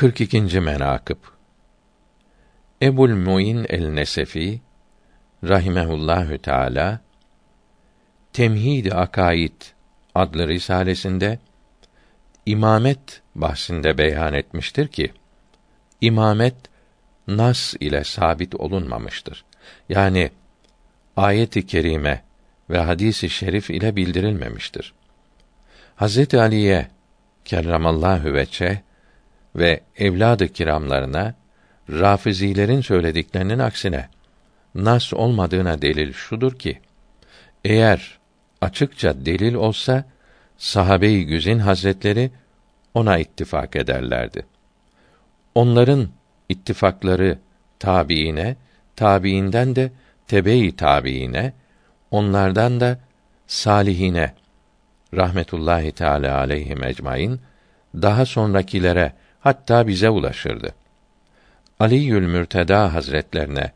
42. menakıb Ebul Muin el-Nesefi rahimehullahü teala Temhid Akaid adlı risalesinde imamet bahsinde beyan etmiştir ki imamet nas ile sabit olunmamıştır. Yani ayet-i kerime ve hadisi şerif ile bildirilmemiştir. Hazreti Ali'ye kerramallahu veçe ve evladı kiramlarına Rafizilerin söylediklerinin aksine nas olmadığına delil şudur ki eğer açıkça delil olsa sahabe-i güzin hazretleri ona ittifak ederlerdi. Onların ittifakları tabiine, tabiinden de tebe-i tabiine, onlardan da salihine rahmetullahi teala aleyhi ecmaîn daha sonrakilere hatta bize ulaşırdı. Ali'ül Mürteda Hazretlerine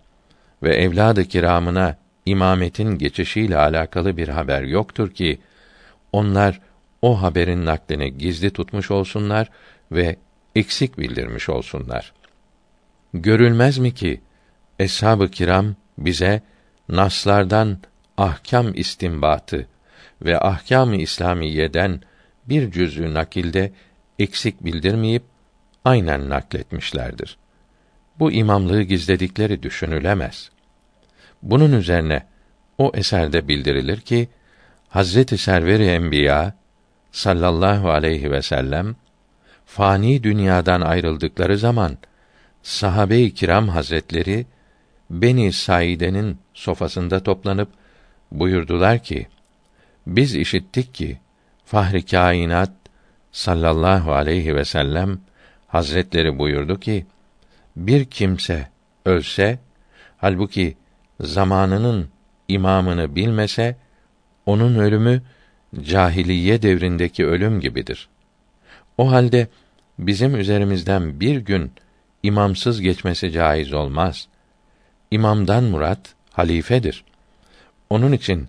ve evladı kiramına imametin geçişiyle alakalı bir haber yoktur ki onlar o haberin naklini gizli tutmuş olsunlar ve eksik bildirmiş olsunlar. Görülmez mi ki eshab-ı kiram bize naslardan ahkam istinbatı ve ahkâm-ı İslamiyeden bir cüz'ü nakilde eksik bildirmeyip aynen nakletmişlerdir. Bu imamlığı gizledikleri düşünülemez. Bunun üzerine o eserde bildirilir ki Hazreti Server-i Enbiya sallallahu aleyhi ve sellem fani dünyadan ayrıldıkları zaman sahabe-i kiram hazretleri Beni Saide'nin sofasında toplanıp buyurdular ki: Biz işittik ki Fahri Kainat sallallahu aleyhi ve sellem hazretleri buyurdu ki: Bir kimse ölse halbuki zamanının imamını bilmese onun ölümü cahiliye devrindeki ölüm gibidir. O halde bizim üzerimizden bir gün imamsız geçmesi caiz olmaz. İmamdan murat halifedir. Onun için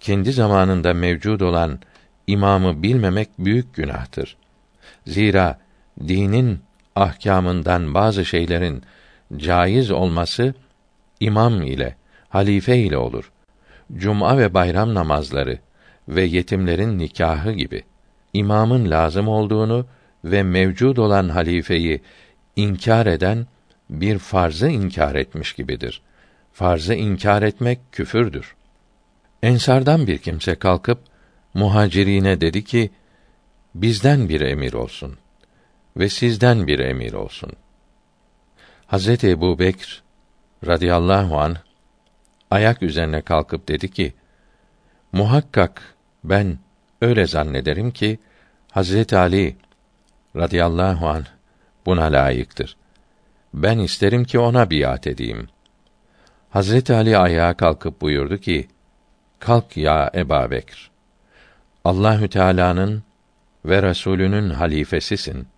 kendi zamanında mevcud olan imamı bilmemek büyük günahtır. Zira dinin ahkamından bazı şeylerin caiz olması imam ile, halife ile olur. Cuma ve bayram namazları ve yetimlerin nikahı gibi imamın lazım olduğunu ve mevcud olan halifeyi inkar eden bir farzı inkar etmiş gibidir. Farzı inkar etmek küfürdür. Ensardan bir kimse kalkıp muhacirine dedi ki: Bizden bir emir olsun ve sizden bir emir olsun. Hazreti Ebu Bekr radıyallahu an ayak üzerine kalkıp dedi ki: Muhakkak ben öyle zannederim ki Hazreti Ali radıyallahu an buna layıktır. Ben isterim ki ona biat edeyim. Hazreti Ali ayağa kalkıp buyurdu ki: Kalk ya Eba Bekr. Allahü Teala'nın ve Resulünün halifesisin.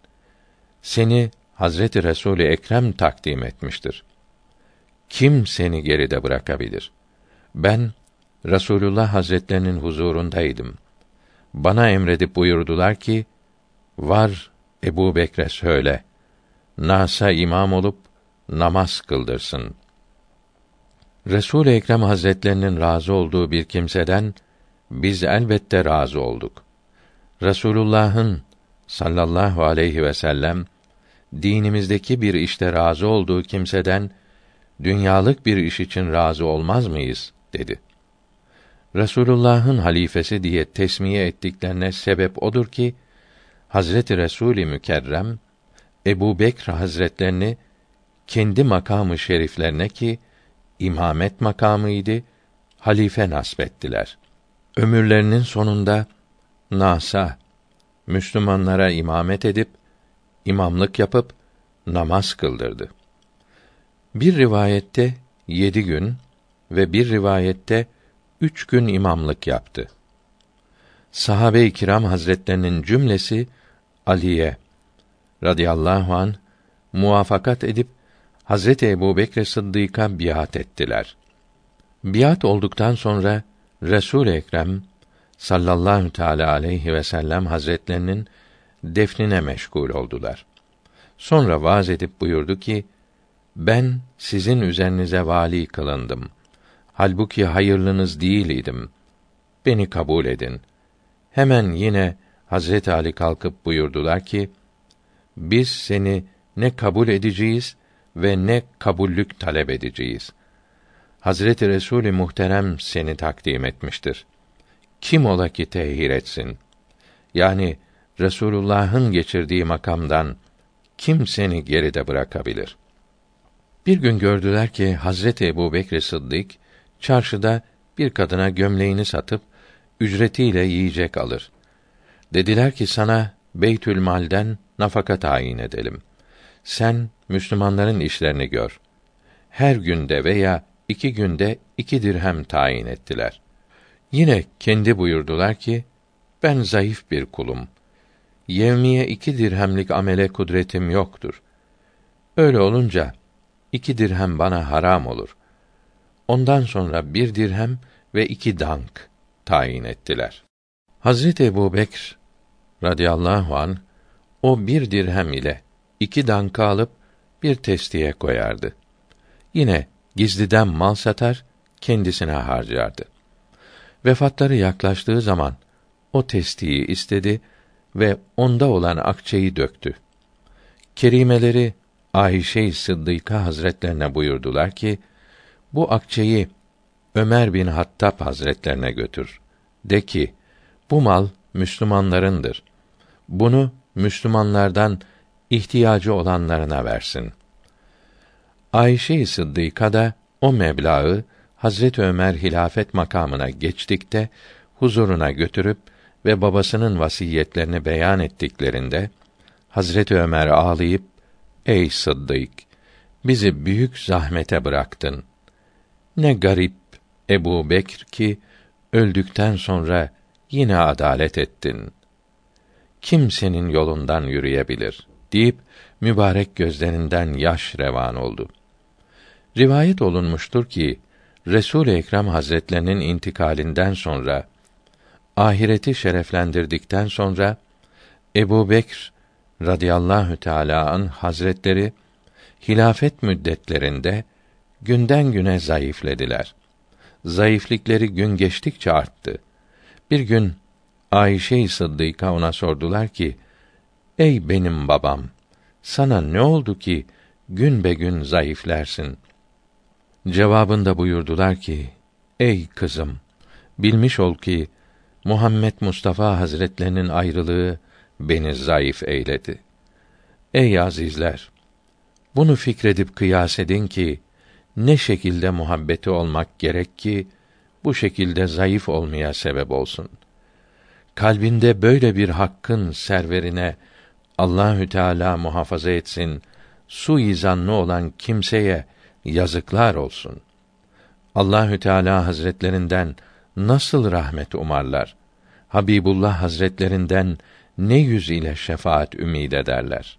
Seni Hazreti Resul Ekrem takdim etmiştir. Kim seni geride bırakabilir? Ben Resulullah Hazretlerinin huzurundaydım. Bana emredip buyurdular ki: Var Ebu Bekre söyle. Nasa imam olup namaz kıldırsın. Resul Ekrem Hazretlerinin razı olduğu bir kimseden biz elbette razı olduk. Resulullah'ın sallallahu aleyhi ve sellem dinimizdeki bir işte razı olduğu kimseden dünyalık bir iş için razı olmaz mıyız dedi. Resulullah'ın halifesi diye tesmiye ettiklerine sebep odur ki Hazreti Resûl-i Mükerrem Ebu Bekr Hazretlerini kendi makamı şeriflerine ki imamet makamıydı, halife nasbettiler. Ömürlerinin sonunda Nasa Müslümanlara imamet edip imamlık yapıp namaz kıldırdı. Bir rivayette yedi gün ve bir rivayette üç gün imamlık yaptı. Sahabe-i kiram hazretlerinin cümlesi Ali'ye radıyallahu an muvafakat edip Hazreti Ebu Bekr Sıddık'a biat ettiler. Biat olduktan sonra Resul Ekrem sallallahu teala aleyhi ve sellem hazretlerinin defnine meşgul oldular. Sonra vaaz edip buyurdu ki: Ben sizin üzerinize vali kılındım. Halbuki hayırlınız değildim. Beni kabul edin. Hemen yine Hazret Ali kalkıp buyurdular ki: Biz seni ne kabul edeceğiz ve ne kabullük talep edeceğiz. Hazreti Resul Muhterem seni takdim etmiştir. Kim ola ki tehir etsin? Yani Resulullah'ın geçirdiği makamdan kim seni geride bırakabilir? Bir gün gördüler ki Hazreti Ebu Bekr Sıddık çarşıda bir kadına gömleğini satıp ücretiyle yiyecek alır. Dediler ki sana Beytül Mal'den nafaka tayin edelim. Sen Müslümanların işlerini gör. Her günde veya iki günde iki dirhem tayin ettiler. Yine kendi buyurdular ki, ben zayıf bir kulum. Yevmiye iki dirhemlik amele kudretim yoktur. Öyle olunca, iki dirhem bana haram olur. Ondan sonra bir dirhem ve iki dank tayin ettiler. Hazreti Ebu Bekr radıyallahu an o bir dirhem ile iki danka alıp bir testiye koyardı. Yine gizliden mal satar, kendisine harcardı. Vefatları yaklaştığı zaman o testiyi istedi ve onda olan akçeyi döktü. Kerimeleri Ayşe Sıddıka Hazretlerine buyurdular ki, bu akçeyi Ömer bin Hattab Hazretlerine götür. De ki, bu mal Müslümanlarındır. Bunu Müslümanlardan ihtiyacı olanlarına versin. Ayşe-i Sıddıka da o meblağı Hazret Ömer hilafet makamına geçtikte huzuruna götürüp ve babasının vasiyetlerini beyan ettiklerinde Hazret Ömer ağlayıp ey Sıddık bizi büyük zahmete bıraktın. Ne garip Ebu Bekr ki öldükten sonra yine adalet ettin. Kim senin yolundan yürüyebilir deyip mübarek gözlerinden yaş revan oldu. Rivayet olunmuştur ki Resul-i Ekrem Hazretlerinin intikalinden sonra ahireti şereflendirdikten sonra Ebu Bekr radıyallahu teâlâ an hazretleri hilafet müddetlerinde günden güne zayıflediler. Zayıflikleri gün geçtikçe arttı. Bir gün Ayşe-i Sıddıka ona sordular ki: Ey benim babam, sana ne oldu ki gün be gün zayıflersin? Cevabında buyurdular ki: Ey kızım, bilmiş ol ki Muhammed Mustafa Hazretlerinin ayrılığı beni zayıf eyledi. Ey azizler, bunu fikredip kıyas edin ki ne şekilde muhabbeti olmak gerek ki bu şekilde zayıf olmaya sebep olsun. Kalbinde böyle bir hakkın serverine Allahü Teala muhafaza etsin. Suizanlı olan kimseye yazıklar olsun. Allahü Teala Hazretlerinden nasıl rahmet umarlar? Habibullah Hazretlerinden ne yüz ile şefaat ümid ederler?